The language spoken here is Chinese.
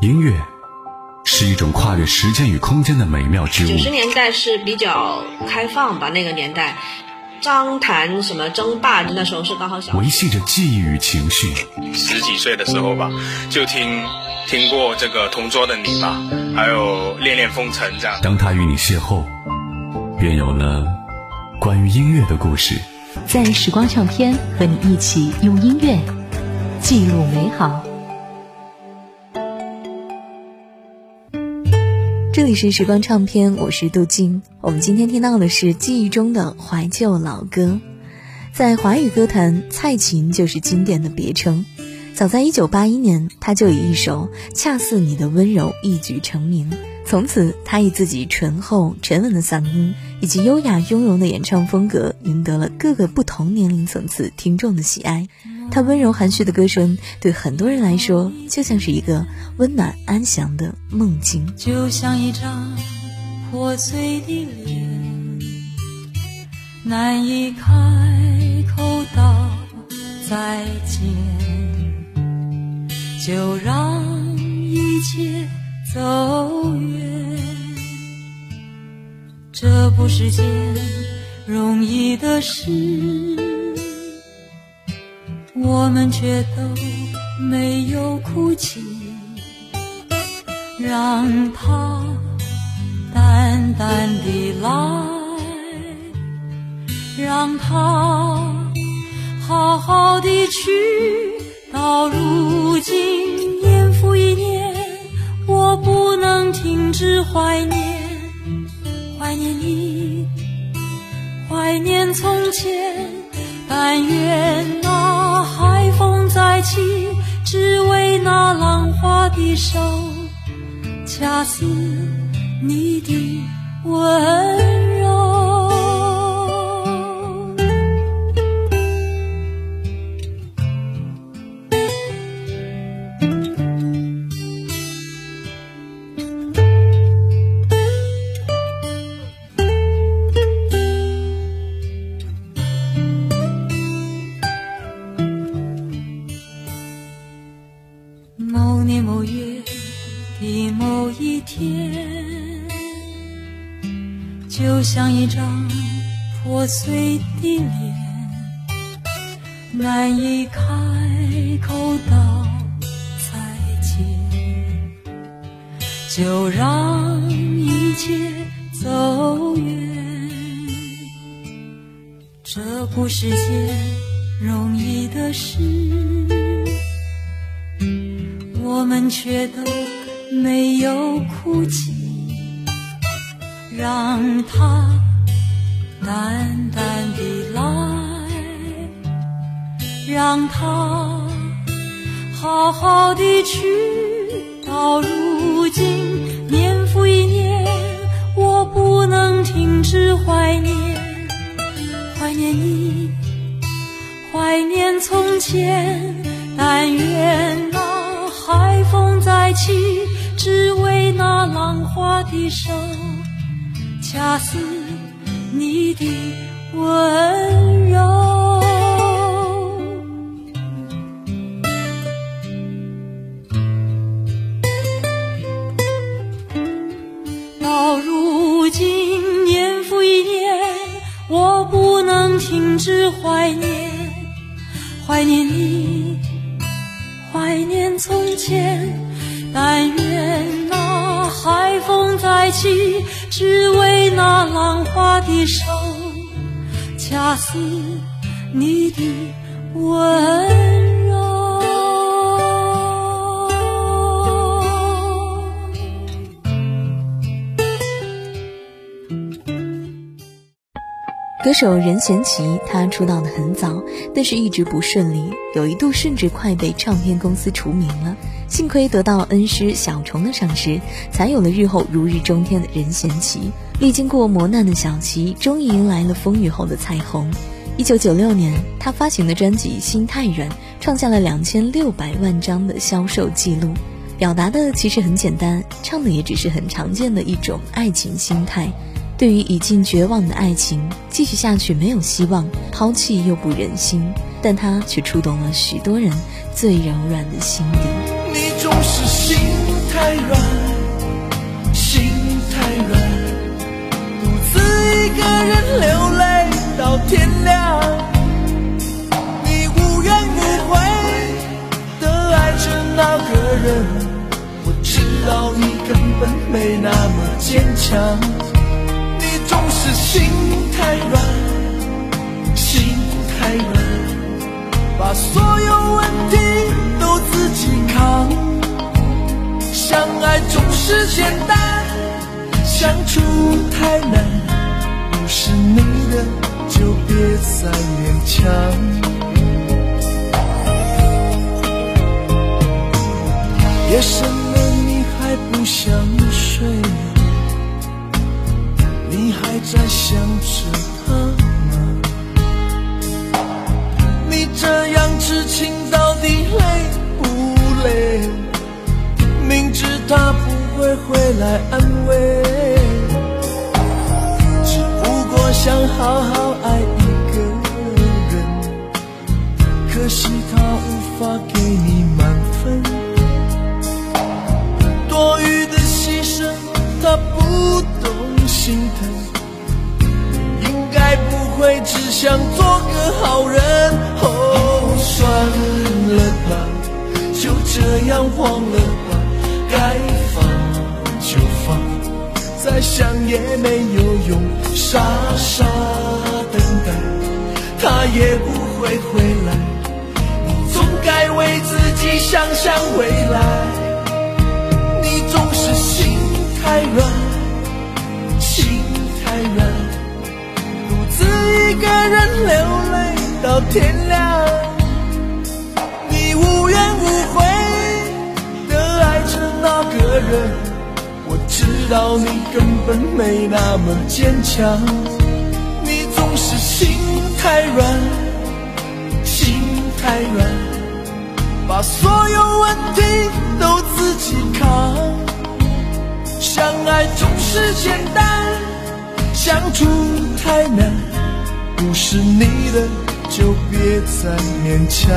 音乐是一种跨越时间与空间的美妙之物。九十年代是比较开放吧，那个年代，张谈什么争霸，那时候是刚好小。维系着记忆与情绪。十几岁的时候吧，就听听过这个《同桌的你》吧，还有《恋恋风尘》这样。当他与你邂逅，便有了关于音乐的故事。在时光唱片和你一起用音乐记录美好。这里是时光唱片，我是杜静。我们今天听到的是记忆中的怀旧老歌，在华语歌坛，蔡琴就是经典的别称。早在一九八一年，他就以一首《恰似你的温柔》一举成名。从此，他以自己醇厚沉稳的嗓音以及优雅雍容的演唱风格，赢得了各个不同年龄层次听众的喜爱。他温柔含蓄的歌声，对很多人来说，就像是一个温暖安详的梦境。就像一张破碎的脸，难以开就让一切。走远，这不是件容易的事，我们却都没有哭泣，让它淡淡的来，让它好好的去，到如今年复一年。我不能停止怀念，怀念你，怀念从前。但愿那海风再起，只为那浪花的手，恰似你的温就。像一张破碎的脸，难以开口道再见，就让一切走远。这不是件容易的事，我们却都没有哭泣。让它淡淡的来，让它好好的去。到如今年复一年，我不能停止怀念，怀念你，怀念从前。但愿那海风再起，只为那浪花的手。恰似你的温柔，到如今年复一年，我不能停止怀念，怀念你，怀念从前。但愿那海风再起。只为那浪花的手，恰似你的温柔。歌手任贤齐，他出道的很早，但是一直不顺利，有一度甚至快被唱片公司除名了。幸亏得到恩师小虫的赏识，才有了日后如日中天的任贤齐。历经过磨难的小齐，终于迎来了风雨后的彩虹。一九九六年，他发行的专辑《心太软》创下了两千六百万张的销售记录。表达的其实很简单，唱的也只是很常见的一种爱情心态。对于已经绝望的爱情，继续下去没有希望，抛弃又不忍心，但他却触动了许多人最柔软的心底。总是心太软，心太软，独自一个人流泪到天亮。你无怨无悔的爱着那个人，我知道你根本没那么坚强。你总是心太软，简单，相处太难。不是你的就别再勉强。夜深了，你还不想睡？你还在想着会来安慰，只不过想好好爱一个人，可惜他无法给你满分，多余的牺牲他不懂心疼，你应该不会只想做个好人。哦，算了吧，就这样忘了吧。该，再想也没有用，傻傻等待，他也不会回来。你总该为自己想想未来。你总是心太软，心太软，独自一个人流泪到天亮。你无怨无悔的爱着。那个人，知道你根本没那么坚强，你总是心太软，心太软，把所有问题都自己扛。相爱总是简单，相处太难，不是你的就别再勉强。